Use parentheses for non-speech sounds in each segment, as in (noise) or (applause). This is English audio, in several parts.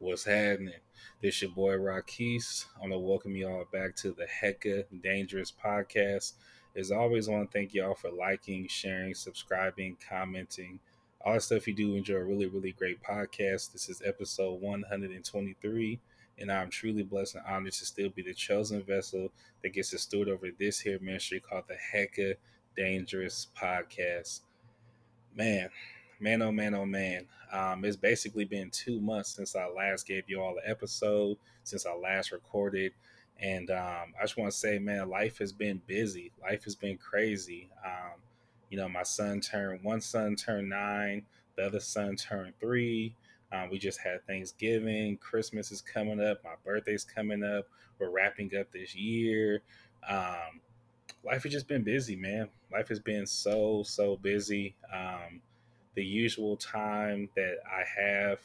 What's happening? This your boy Rocquice. I want to welcome y'all back to the Hecka Dangerous Podcast. As always, I want to thank y'all for liking, sharing, subscribing, commenting, all the stuff you do. Enjoy a really, really great podcast. This is episode 123, and I'm truly blessed and honored to still be the chosen vessel that gets to steward over this here ministry called the Hecka Dangerous Podcast. Man, man, oh man, oh man. Um, it's basically been two months since I last gave you all the episode, since I last recorded. And um, I just want to say, man, life has been busy. Life has been crazy. Um, you know, my son turned, one son turned nine, the other son turned three. Um, we just had Thanksgiving, Christmas is coming up, my birthday's coming up. We're wrapping up this year. Um, life has just been busy, man. Life has been so, so busy. Um, the usual time that I have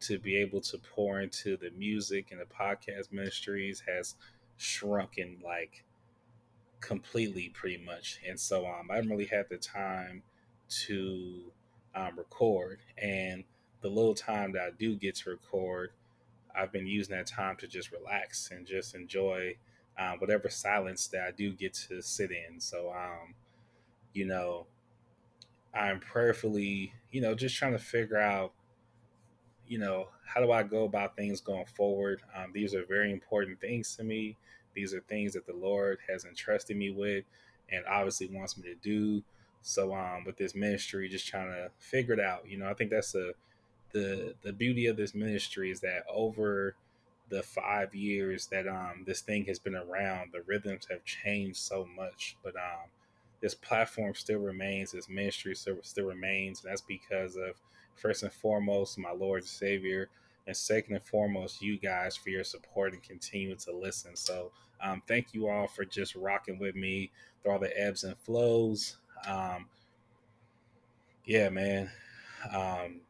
to be able to pour into the music and the podcast ministries has shrunken like completely pretty much and so um, i haven't really had the time to um, record and the little time that i do get to record i've been using that time to just relax and just enjoy um, whatever silence that i do get to sit in. So um, you know I'm prayerfully, you know, just trying to figure out, you know, how do I go about things going forward? Um, these are very important things to me. These are things that the Lord has entrusted me with and obviously wants me to do. So um, with this ministry, just trying to figure it out. You know, I think that's a the the beauty of this ministry is that over the five years that um this thing has been around, the rhythms have changed so much. But um this platform still remains, this ministry still, remains. And that's because of, first and foremost, my Lord and Savior, and second and foremost, you guys for your support and continuing to listen. So, um, thank you all for just rocking with me through all the ebbs and flows. Um, yeah, man. Um,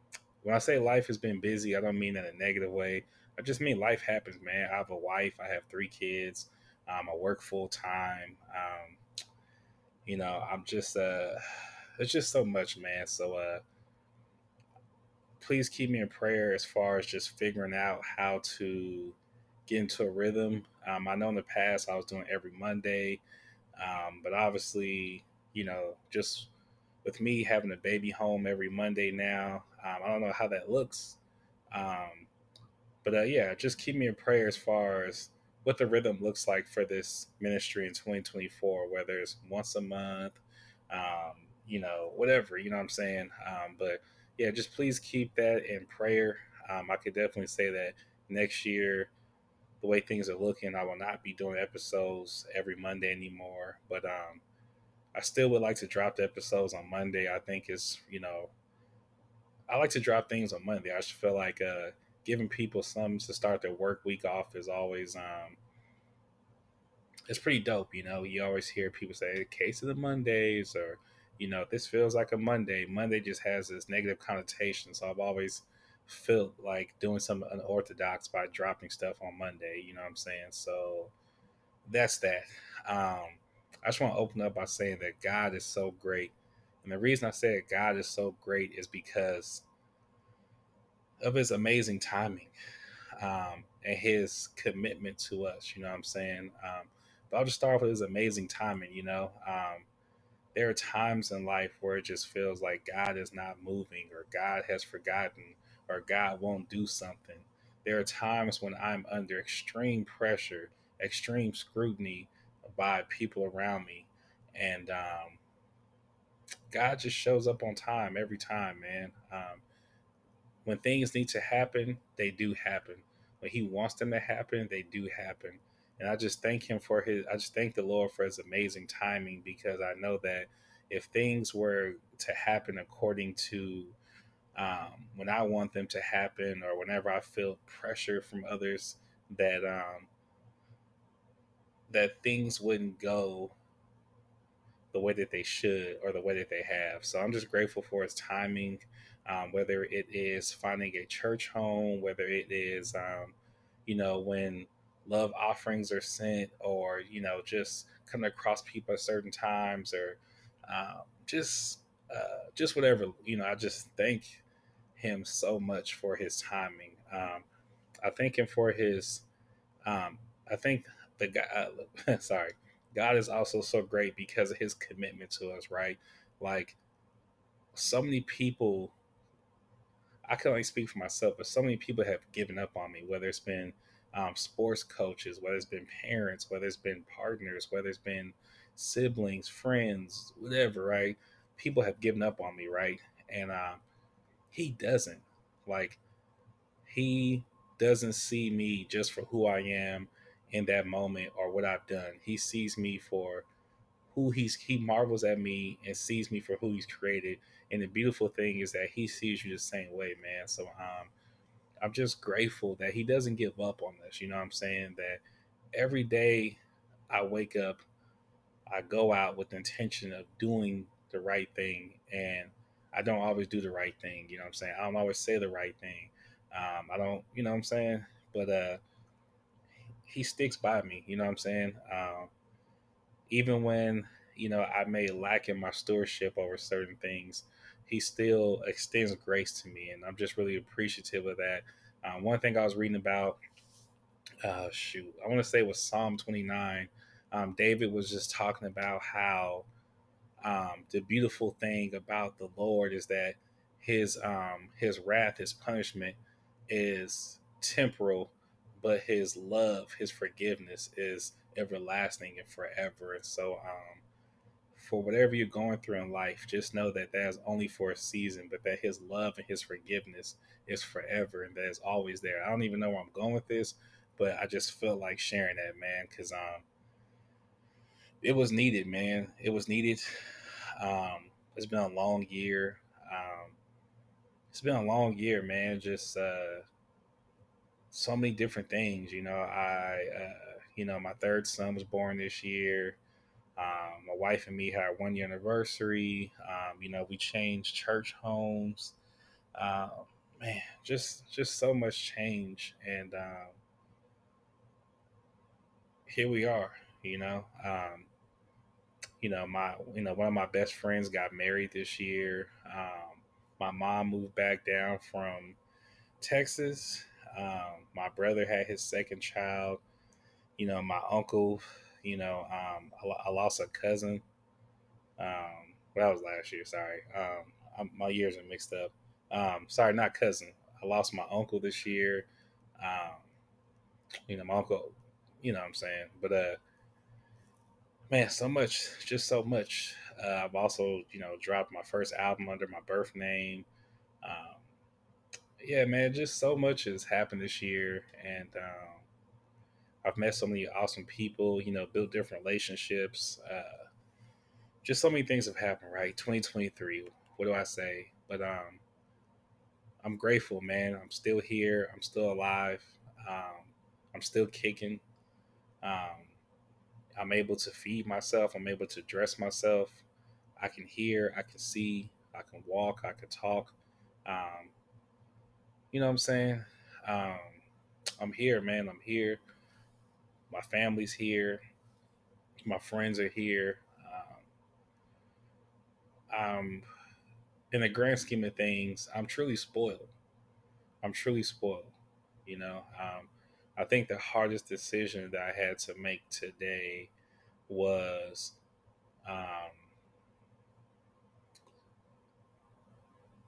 when I say life has been busy, I don't mean in a negative way. I just mean life happens, man. I have a wife, I have three kids, um, I work full time. Um, you know, I'm just uh it's just so much, man. So uh please keep me in prayer as far as just figuring out how to get into a rhythm. Um, I know in the past I was doing every Monday, um, but obviously, you know, just with me having a baby home every Monday now, um, I don't know how that looks. Um, but uh, yeah, just keep me in prayer as far as what the rhythm looks like for this ministry in 2024, whether it's once a month, um, you know, whatever, you know what I'm saying? Um, but yeah, just please keep that in prayer. Um, I could definitely say that next year, the way things are looking, I will not be doing episodes every Monday anymore. But um, I still would like to drop the episodes on Monday. I think it's, you know, I like to drop things on Monday. I just feel like uh, giving people something to start their work week off is always um it's pretty dope, you know. You always hear people say case of the Mondays or you know, this feels like a Monday. Monday just has this negative connotation. So I've always felt like doing something unorthodox by dropping stuff on Monday, you know what I'm saying? So that's that. Um I just want to open up by saying that God is so great. And the reason I say God is so great is because of his amazing timing um, and his commitment to us. You know what I'm saying? Um, but I'll just start with his amazing timing. You know, um, there are times in life where it just feels like God is not moving, or God has forgotten, or God won't do something. There are times when I'm under extreme pressure, extreme scrutiny by people around me, and um, God just shows up on time every time, man. Um, when things need to happen, they do happen. When he wants them to happen, they do happen. And I just thank him for his I just thank the Lord for his amazing timing because I know that if things were to happen according to um, when I want them to happen or whenever I feel pressure from others that um, that things wouldn't go the way that they should or the way that they have. So I'm just grateful for his timing um, whether it is finding a church home, whether it is, um, you know, when love offerings are sent, or you know, just coming across people at certain times, or um, just uh, just whatever. You know, I just thank him so much for his timing. Um, I thank him for his. Um, I think the guy. Uh, (laughs) sorry, God is also so great because of His commitment to us. Right, like so many people. I can only speak for myself, but so many people have given up on me. Whether it's been um, sports coaches, whether it's been parents, whether it's been partners, whether it's been siblings, friends, whatever. Right, people have given up on me. Right, and uh, he doesn't. Like he doesn't see me just for who I am in that moment or what I've done. He sees me for who he's he marvels at me and sees me for who he's created. And the beautiful thing is that he sees you the same way, man. So um I'm just grateful that he doesn't give up on us. You know what I'm saying? That every day I wake up, I go out with intention of doing the right thing and I don't always do the right thing. You know what I'm saying? I don't always say the right thing. Um, I don't, you know what I'm saying? But uh, he sticks by me. You know what I'm saying? Um, even when you know I may lack in my stewardship over certain things, he still extends grace to me, and I'm just really appreciative of that. Um, one thing I was reading about, uh, shoot, I want to say was Psalm 29. Um, David was just talking about how um, the beautiful thing about the Lord is that his um, his wrath, his punishment, is temporal, but his love, his forgiveness is everlasting and forever. And so, um, for whatever you're going through in life, just know that that's only for a season, but that his love and his forgiveness is forever and that is always there. I don't even know where I'm going with this, but I just felt like sharing that, man, because um, it was needed, man. It was needed. Um, it's been a long year. Um, it's been a long year, man. Just uh, so many different things. You know, I, uh, you know, my third son was born this year. Um, my wife and me had our one year anniversary. Um, you know, we changed church homes. Uh, man, just just so much change, and um, here we are. You know, um, you know my you know one of my best friends got married this year. Um, my mom moved back down from Texas. My brother had his second child. You know, my uncle, you know, um, I, lost a cousin. Um, well, that was last year. Sorry. Um, my years are mixed up. Um, sorry, not cousin. I lost my uncle this year. Um, you know, my uncle, you know what I'm saying? But, uh, man, so much, just so much. Uh, I've also, you know, dropped my first album under my birth name. Um, yeah, man, just so much has happened this year, and um, I've met so many awesome people. You know, built different relationships. Uh, just so many things have happened. Right, 2023. What do I say? But um, I'm grateful, man. I'm still here. I'm still alive. Um, I'm still kicking. Um, I'm able to feed myself. I'm able to dress myself. I can hear. I can see. I can walk. I can talk. Um, you know what I'm saying? Um, I'm here, man. I'm here. My family's here. My friends are here. Um, um, in the grand scheme of things, I'm truly spoiled. I'm truly spoiled. You know, um, I think the hardest decision that I had to make today was um,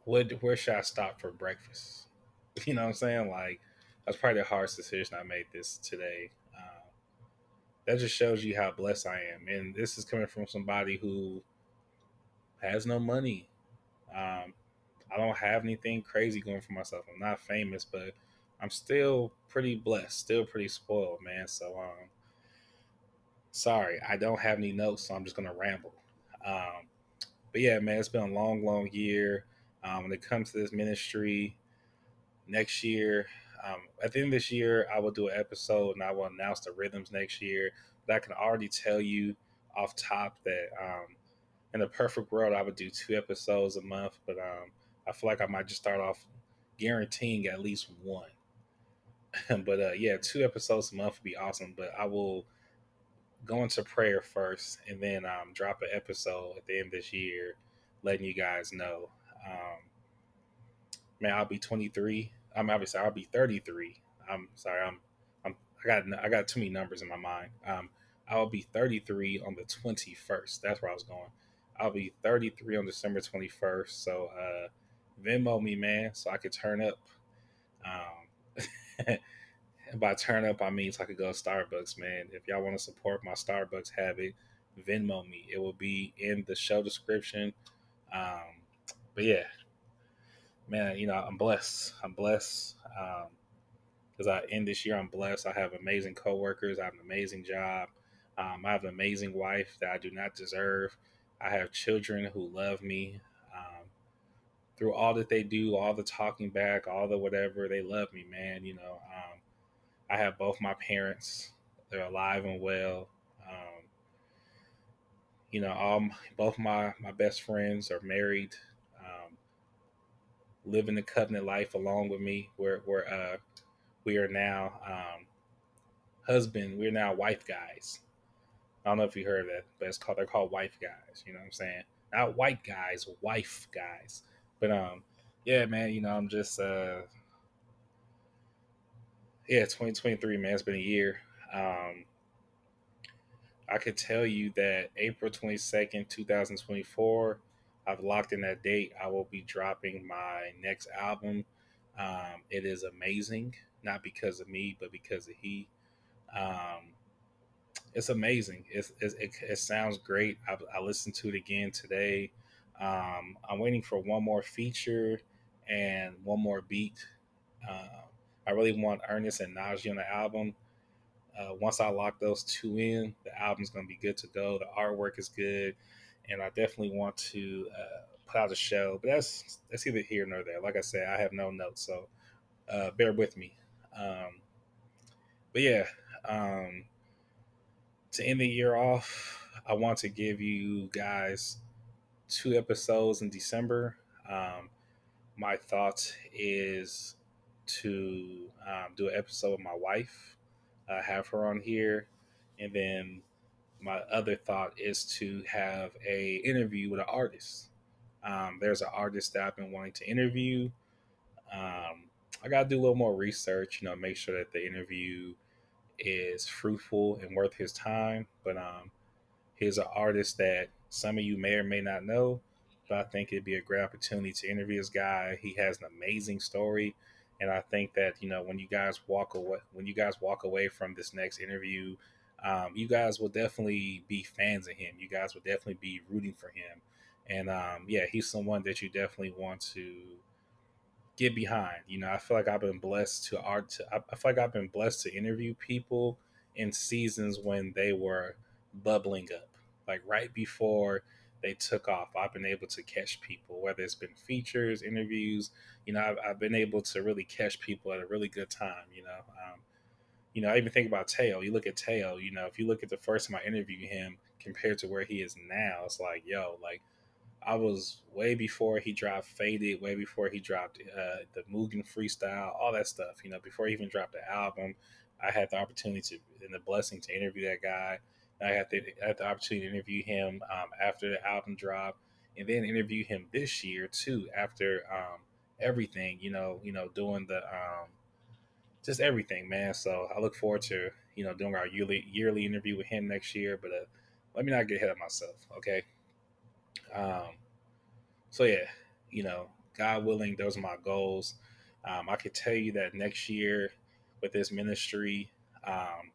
what where should I stop for breakfast? (laughs) You know what I'm saying? Like that's probably the hardest decision I made this today. That just shows you how blessed I am, and this is coming from somebody who has no money. Um, I don't have anything crazy going for myself. I'm not famous, but I'm still pretty blessed, still pretty spoiled, man. So, um, sorry, I don't have any notes, so I'm just gonna ramble. Um, but yeah, man, it's been a long, long year. Um, when it comes to this ministry, next year, um, at the end of this year, I will do an episode and I will announce the rhythms next year. But I can already tell you off top that um, in the perfect world, I would do two episodes a month. But um, I feel like I might just start off guaranteeing at least one. (laughs) but uh, yeah, two episodes a month would be awesome. But I will go into prayer first and then um, drop an episode at the end of this year, letting you guys know. Um, man, I'll be 23. I'm obviously I'll be 33. I'm sorry. I'm I'm I got I got too many numbers in my mind. Um, I'll be 33 on the 21st. That's where I was going. I'll be 33 on December 21st. So uh, Venmo me, man, so I could turn up. Um, (laughs) by turn up, I mean so I could go to Starbucks, man. If y'all want to support my Starbucks habit, Venmo me. It will be in the show description. Um, but yeah, man, you know, I'm blessed. I'm blessed. Um, because I end this year, I'm blessed. I have amazing coworkers. I have an amazing job. Um, I have an amazing wife that I do not deserve. I have children who love me. Um, through all that they do, all the talking back, all the whatever, they love me, man. You know, um, I have both my parents; they're alive and well. Um, you know, all both my my best friends are married, um, living the covenant life along with me. We're we're uh, we are now um, husband. We're now wife guys. I don't know if you heard that, but it's called they're called wife guys. You know what I'm saying? Not white guys, wife guys. But um, yeah, man. You know, I'm just uh, yeah, 2023, man. It's been a year. Um, I could tell you that April 22nd, 2024, I've locked in that date. I will be dropping my next album. Um, it is amazing, not because of me, but because of he. Um, it's amazing. It's, it's, it, it sounds great. I, I, listened to it again today. Um, I'm waiting for one more feature and one more beat. Uh, I really want Ernest and Najee on the album. Uh, once I lock those two in, the album's going to be good to go. The artwork is good, and I definitely want to uh, put out a show. But that's that's either here nor there. Like I said, I have no notes, so uh, bear with me. Um, but yeah, um, to end the year off, I want to give you guys two episodes in December. Um, my thought is to um, do an episode with my wife, uh, have her on here, and then my other thought is to have a interview with an artist. Um, there's an artist that I've been wanting to interview. Um, I got to do a little more research, you know, make sure that the interview is fruitful and worth his time. But um, he's an artist that some of you may or may not know, but I think it'd be a great opportunity to interview this guy. He has an amazing story, and I think that you know when you guys walk away, when you guys walk away from this next interview, um, you guys will definitely be fans of him. You guys will definitely be rooting for him, and um, yeah, he's someone that you definitely want to get behind. You know, I feel like I've been blessed to art. To, I feel like I've been blessed to interview people in seasons when they were bubbling up, like right before they took off. I've been able to catch people, whether it's been features, interviews. You know, I've, I've been able to really catch people at a really good time. You know, um, you know, I even think about Teo. You look at Teo. You know, if you look at the first time I interviewed him compared to where he is now, it's like, yo, like I was way before he dropped Faded, way before he dropped uh, the Mugen freestyle, all that stuff. You know, before he even dropped the album, I had the opportunity to and the blessing to interview that guy. I had the, I had the opportunity to interview him um, after the album drop, and then interview him this year too after um, everything. You know, you know, doing the um, just everything, man. So I look forward to you know doing our yearly yearly interview with him next year. But uh, let me not get ahead of myself, okay? Um, so yeah, you know, God willing, those are my goals. Um, I could tell you that next year with this ministry, um,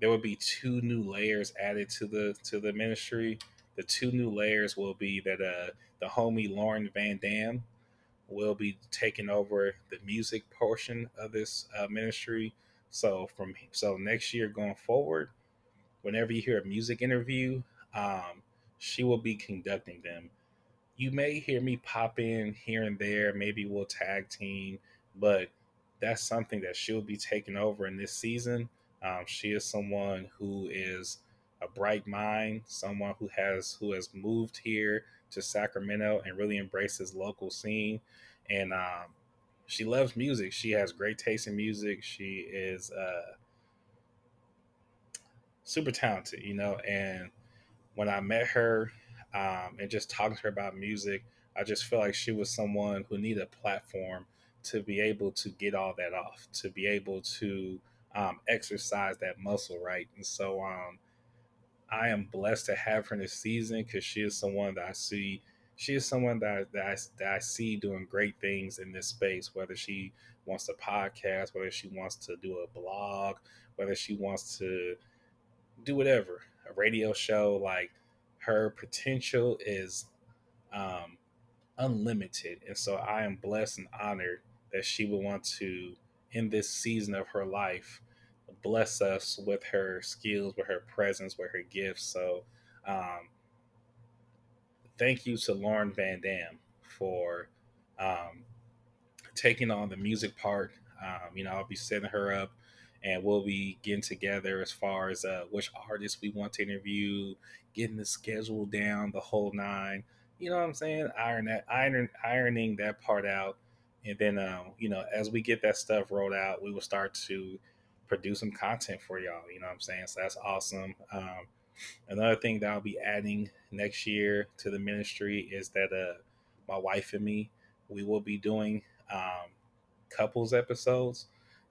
there will be two new layers added to the to the ministry. The two new layers will be that uh, the homie Lauren Van Dam will be taking over the music portion of this uh, ministry. So from so next year going forward, whenever you hear a music interview, um, she will be conducting them. You may hear me pop in here and there. Maybe we'll tag team, but that's something that she'll be taking over in this season. Um, she is someone who is a bright mind, someone who has who has moved here to Sacramento and really embraces local scene, and um, she loves music. She has great taste in music. She is uh, super talented, you know, and when I met her um, and just talking to her about music, I just felt like she was someone who needed a platform to be able to get all that off, to be able to um, exercise that muscle, right? And so um, I am blessed to have her in this season because she is someone that I see. She is someone that, that I, that I see doing great things in this space, whether she wants to podcast, whether she wants to do a blog, whether she wants to do whatever, a radio show. Like her potential is um, unlimited. And so I am blessed and honored that she would want to, in this season of her life, bless us with her skills, with her presence, with her gifts. So, um, thank you to Lauren Van Dam for um, taking on the music part. Um, you know, I'll be setting her up and we'll be getting together as far as uh, which artists we want to interview, getting the schedule down, the whole nine. You know what I'm saying? Iron that, iron, ironing that part out, and then uh, you know, as we get that stuff rolled out, we will start to produce some content for y'all. You know what I'm saying? So that's awesome. Um, another thing that I'll be adding next year to the ministry is that uh, my wife and me, we will be doing um, couples episodes.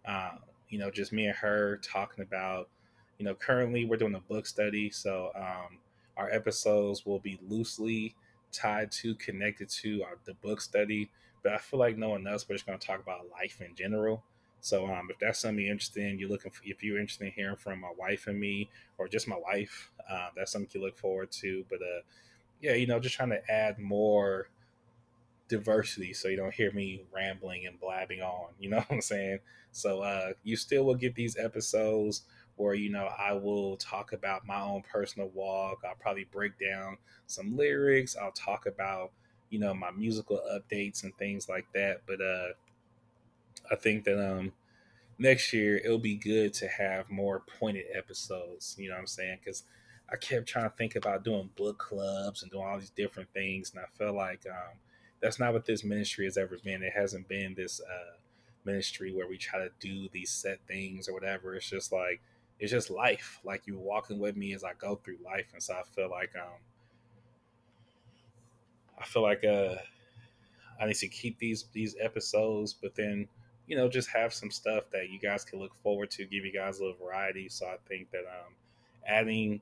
Uh, you know, just me and her talking about, you know, currently we're doing a book study. So um, our episodes will be loosely tied to, connected to our, the book study. But I feel like knowing us, we're just going to talk about life in general. So um, if that's something you're interested in, you're looking for, if you're interested in hearing from my wife and me, or just my wife, uh, that's something you look forward to. But uh, yeah, you know, just trying to add more diversity so you don't hear me rambling and blabbing on. You (laughs) know what I'm saying? So uh, you still will get these episodes where you know I will talk about my own personal walk. I'll probably break down some lyrics. I'll talk about you know my musical updates and things like that. But uh, I think that um next year it'll be good to have more pointed episodes. You know what I'm saying? Because I kept trying to think about doing book clubs and doing all these different things, and I felt like um, that's not what this ministry has ever been. It hasn't been this uh, ministry where we try to do these set things or whatever. It's just like it's just life. Like you're walking with me as I go through life, and so I feel like um, I feel like uh, I need to keep these these episodes, but then you know, just have some stuff that you guys can look forward to, give you guys a little variety. So I think that um, adding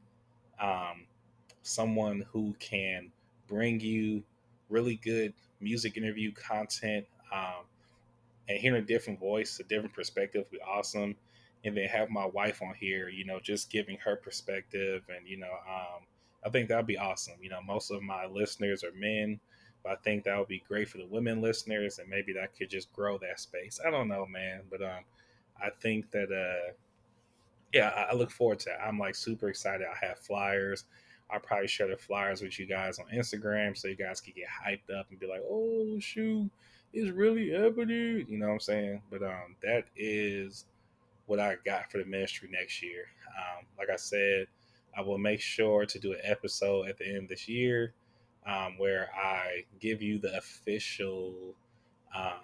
um, someone who can bring you really good music interview content um, and hearing a different voice, a different perspective would be awesome. And then have my wife on here, you know, just giving her perspective. And, you know, um, I think that'd be awesome. You know, most of my listeners are men. But I think that would be great for the women listeners, and maybe that could just grow that space. I don't know, man, but um, I think that uh, yeah, I, I look forward to. It. I'm like super excited. I have flyers. I'll probably share the flyers with you guys on Instagram so you guys can get hyped up and be like, oh shoot, it's really happening. You know what I'm saying? But um, that is what I got for the ministry next year. Um, like I said, I will make sure to do an episode at the end of this year um, where I give you the official um,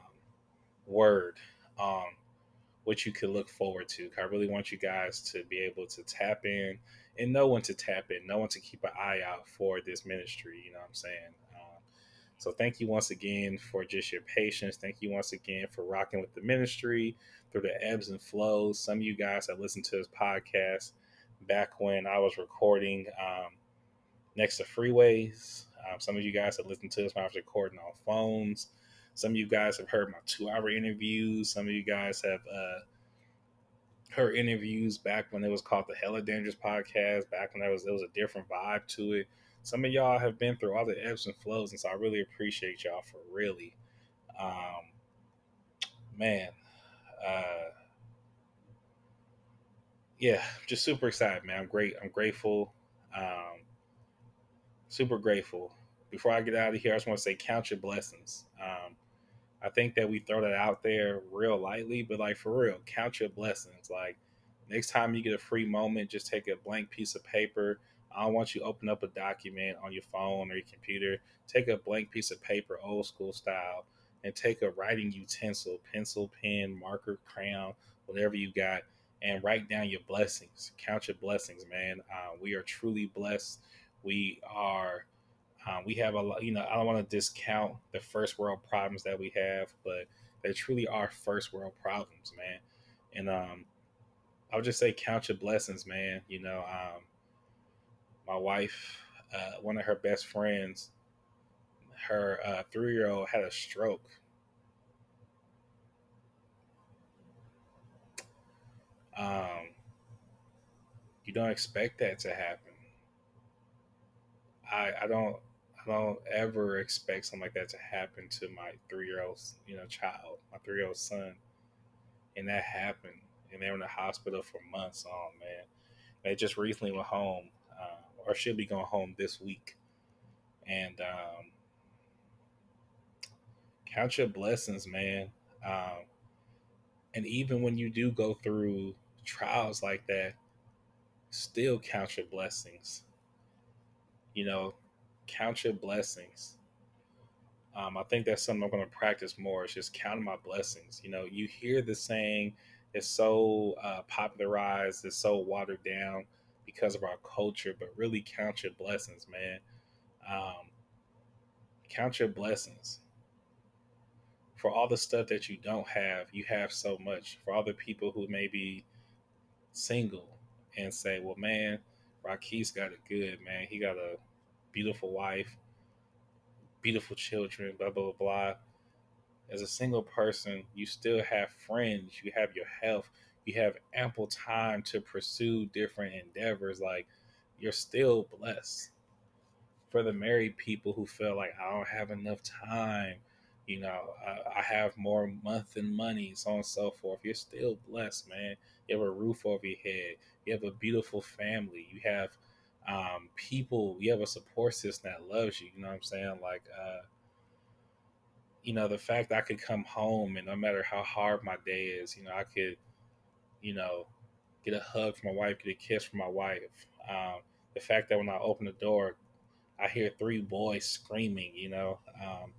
word on what you could look forward to. I really want you guys to be able to tap in and know when to tap in, know when to keep an eye out for this ministry. You know what I'm saying? Um, so thank you once again for just your patience. Thank you once again for rocking with the ministry through the ebbs and flows. Some of you guys have listened to this podcast back when I was recording um, next to freeways. Um, some of you guys have listened to us when I was recording on phones. Some of you guys have heard my two hour interviews. Some of you guys have uh, heard interviews back when it was called the Hella Dangerous podcast, back when there was, there was a different vibe to it. Some of y'all have been through all the ebbs and flows, and so I really appreciate y'all for really, um, man, uh, yeah, just super excited, man. I'm great. I'm grateful. Um, super grateful. Before I get out of here, I just want to say count your blessings. Um, I think that we throw that out there real lightly, but like for real, count your blessings. Like next time you get a free moment, just take a blank piece of paper. I don't want you to open up a document on your phone or your computer. Take a blank piece of paper, old school style, and take a writing utensil, pencil, pen, marker, crayon, whatever you got, and write down your blessings. Count your blessings, man. Uh, we are truly blessed we are um, we have a lot you know i don't want to discount the first world problems that we have but They truly are first world problems, man. And um, I would just say count your blessings, man. You know, um, my wife, uh, one of her best friends, her uh, three year old had a stroke. Um, you don't expect that to happen. I I don't I don't ever expect something like that to happen to my three year old you know child, my three year old son, and that happened, and they were in the hospital for months on man. They just recently went home, uh, or should be going home this week, and um, count your blessings, man. Um, and even when you do go through trials like that, still count your blessings. You know, count your blessings. Um, I think that's something I'm going to practice more. Is just counting my blessings. You know, you hear the saying, it's so uh, popularized, it's so watered down because of our culture, but really count your blessings, man. Um, count your blessings. For all the stuff that you don't have, you have so much. For all the people who may be single and say, well, man, Rocquice got it good, man. He got a beautiful wife, beautiful children, blah, blah, blah. As a single person, you still have friends, you have your health, you have ample time to pursue different endeavors. Like, you're still blessed. For the married people who feel like, I don't have enough time, you know, I, I have more month and money, so on and so forth. You're still blessed, man. You have a roof over your head. You have a beautiful family. You have um, people, you have a support system that loves you. You know what I'm saying? Like, uh, you know, the fact I could come home and no matter how hard my day is, you know, I could, you know, get a hug from my wife, get a kiss from my wife. Um, the fact that when I open the door, I hear three boys screaming, you know, um,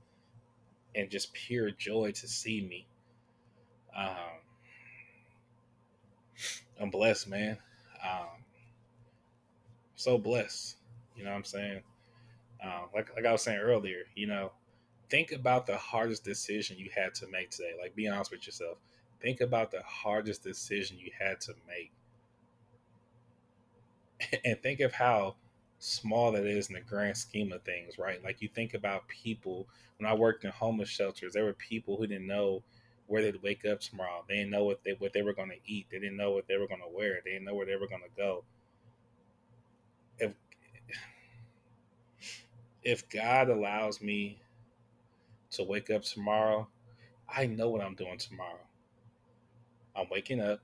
and just pure joy to see me. Um, I'm blessed, man. Um, so blessed. You know what I'm saying? Uh, like like I was saying earlier, you know, think about the hardest decision you had to make today. Like, be honest with yourself. Think about the hardest decision you had to make, (laughs) and think of how small that is in the grand scheme of things, right? Like you think about people. When I worked in homeless shelters, there were people who didn't know where they'd wake up tomorrow. They didn't know what they what they were going to eat. They didn't know what they were going to wear. They didn't know where they were going to go if if God allows me to wake up tomorrow, I know what I'm doing tomorrow. I'm waking up.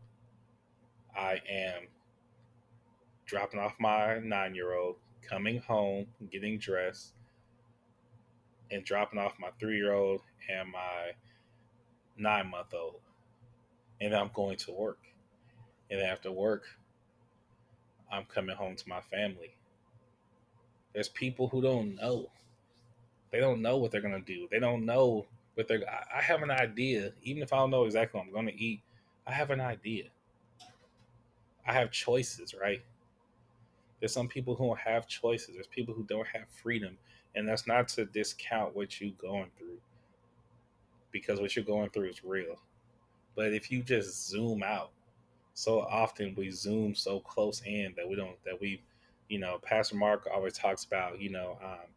I am dropping off my nine year old, coming home, getting dressed, and dropping off my three year old and my nine month old. And I'm going to work. And after work, I'm coming home to my family. There's people who don't know. They don't know what they're gonna do. They don't know what they're. I have an idea, even if I don't know exactly what I'm gonna eat. I have an idea. I have choices, right? There's some people who don't have choices. There's people who don't have freedom, and that's not to discount what you're going through, because what you're going through is real. But if you just zoom out so often we zoom so close in that we don't that we you know pastor mark always talks about you know um,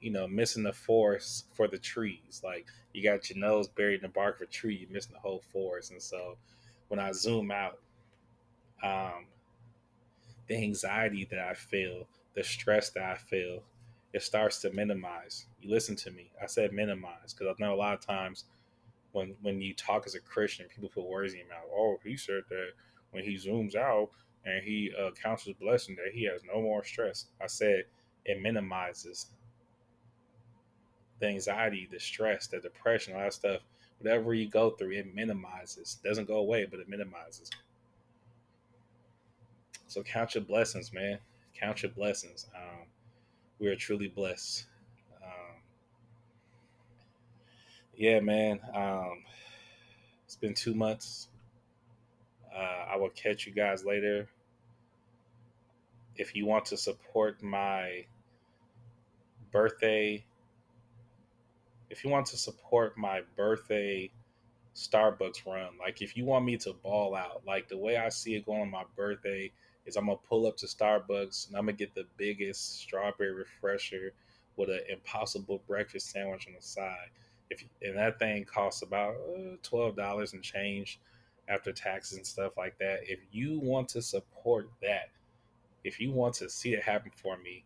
you know missing the forest for the trees like you got your nose buried in the bark of a tree you're missing the whole forest and so when i zoom out um, the anxiety that i feel the stress that i feel it starts to minimize you listen to me i said minimize because i know a lot of times when when you talk as a Christian, people put words in your mouth. Oh, he said that when he zooms out and he uh, counts his blessing, that he has no more stress. I said it minimizes the anxiety, the stress, the depression, all that stuff. Whatever you go through, it minimizes. Doesn't go away, but it minimizes. So count your blessings, man. Count your blessings. Um, we are truly blessed. yeah, man. Um, it's been two months. Uh, I will catch you guys later. If you want to support my birthday if you want to support my birthday Starbucks run, like if you want me to ball out, like the way I see it going on my birthday is I'm gonna pull up to Starbucks and I'm gonna get the biggest strawberry refresher with an impossible breakfast sandwich on the side. If and that thing costs about uh, twelve dollars and change after taxes and stuff like that. If you want to support that, if you want to see it happen for me,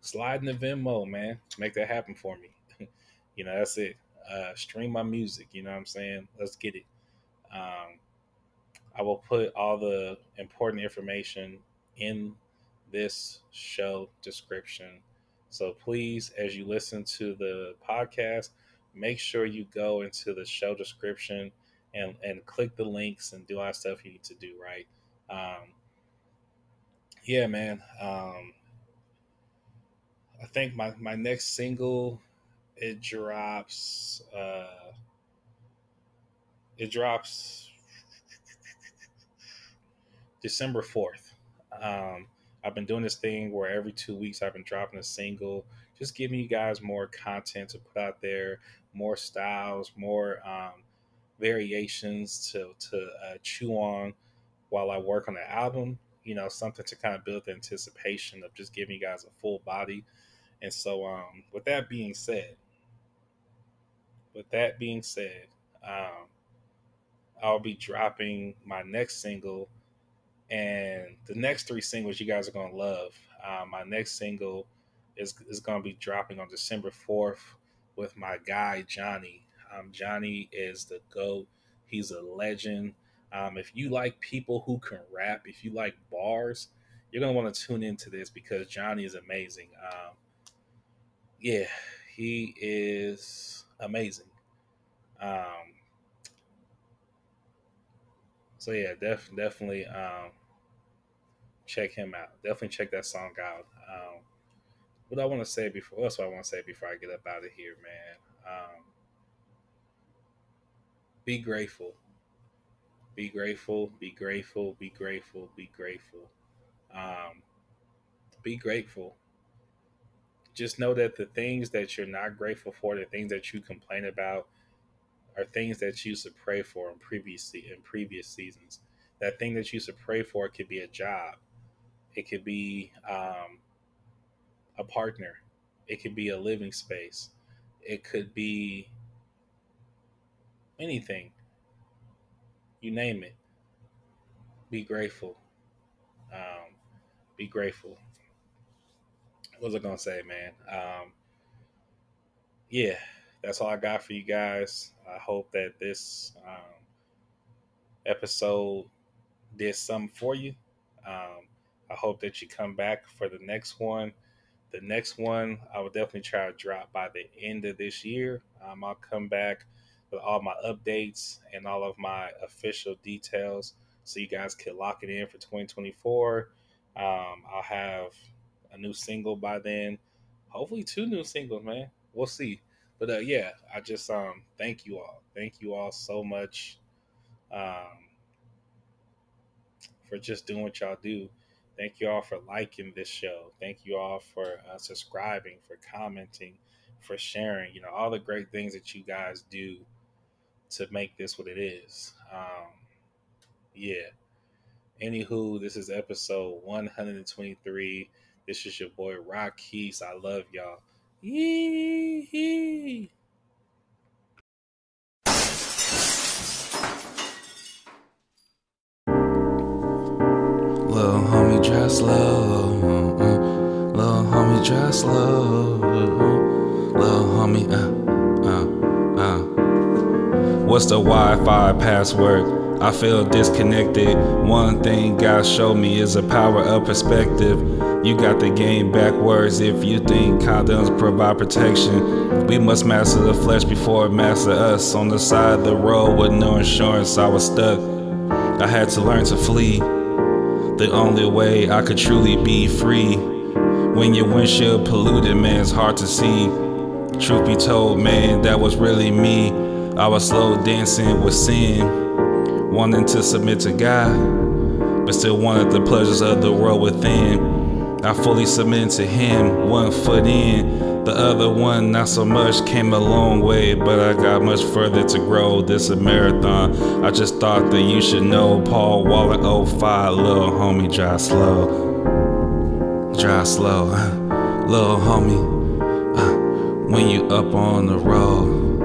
slide in the Venmo, man. Make that happen for me. (laughs) you know, that's it. Uh, stream my music. You know what I'm saying? Let's get it. Um, I will put all the important information in this show description. So please, as you listen to the podcast, make sure you go into the show description and and click the links and do all that stuff you need to do. Right? Um, yeah, man. Um, I think my my next single it drops. Uh, it drops December fourth. Um, I've been doing this thing where every two weeks I've been dropping a single, just giving you guys more content to put out there, more styles, more um, variations to to uh, chew on while I work on the album. You know, something to kind of build the anticipation of just giving you guys a full body. And so, um, with that being said, with that being said, um, I'll be dropping my next single, and the next three singles you guys are gonna love. Uh, my next single is is gonna be dropping on December fourth with my guy Johnny. Um, Johnny is the GOAT. He's a legend. Um, if you like people who can rap, if you like bars, you're gonna want to tune into this because Johnny is amazing. Um, yeah, he is amazing. Um, so yeah, def- definitely um, check him out. Definitely check that song out. Um, what I want to say before, what's what I want to say before I get up out of here, man. Um, be grateful. Be grateful. Be grateful. Be grateful. Be grateful. Um, be grateful. Just know that the things that you're not grateful for, the things that you complain about, are things that you used to pray for in previous in previous seasons. That thing that you used to pray for could be a job. It could be um, a partner. It could be a living space. It could be anything. You name it. Be grateful. Um, be grateful. What was I gonna say, man? Um, yeah, that's all I got for you guys. I hope that this um, episode did something for you. Um, I hope that you come back for the next one. The next one, I will definitely try to drop by the end of this year. Um, I'll come back with all my updates and all of my official details so you guys can lock it in for 2024. Um, I'll have a new single by then. Hopefully, two new singles, man. We'll see. But uh, yeah, I just um, thank you all. Thank you all so much um, for just doing what y'all do. Thank you all for liking this show. Thank you all for uh, subscribing, for commenting, for sharing. You know all the great things that you guys do to make this what it is. Um, yeah. Anywho, this is episode 123. This is your boy Rocquice. I love y'all. Yee-hee. Little homie uh uh uh. What's the Wi-Fi password? I feel disconnected. One thing God showed me is a power of perspective. You got the game backwards if you think condoms provide protection. We must master the flesh before it master us. On the side of the road with no insurance, I was stuck. I had to learn to flee. The only way I could truly be free. When your windshield polluted, man, it's hard to see. Truth be told, man, that was really me. I was slow dancing with sin, wanting to submit to God, but still wanted the pleasures of the world within. I fully submit to him, one foot in. The other one, not so much, came a long way, but I got much further to grow. This a marathon. I just thought that you should know. Paul Waller 05, little homie, drive slow. Drive slow, little homie. Uh, when you up on the road,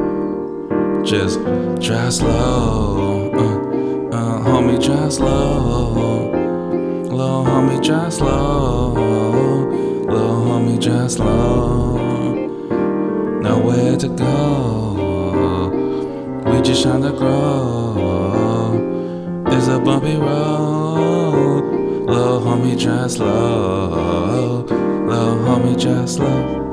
just drive slow. Uh, uh, homie, drive slow. Little homie, drive slow. Little homie, drive slow. Nowhere to go. We just trying to grow. It's a bumpy road. Little homie, drive slow. Little homie, drive slow.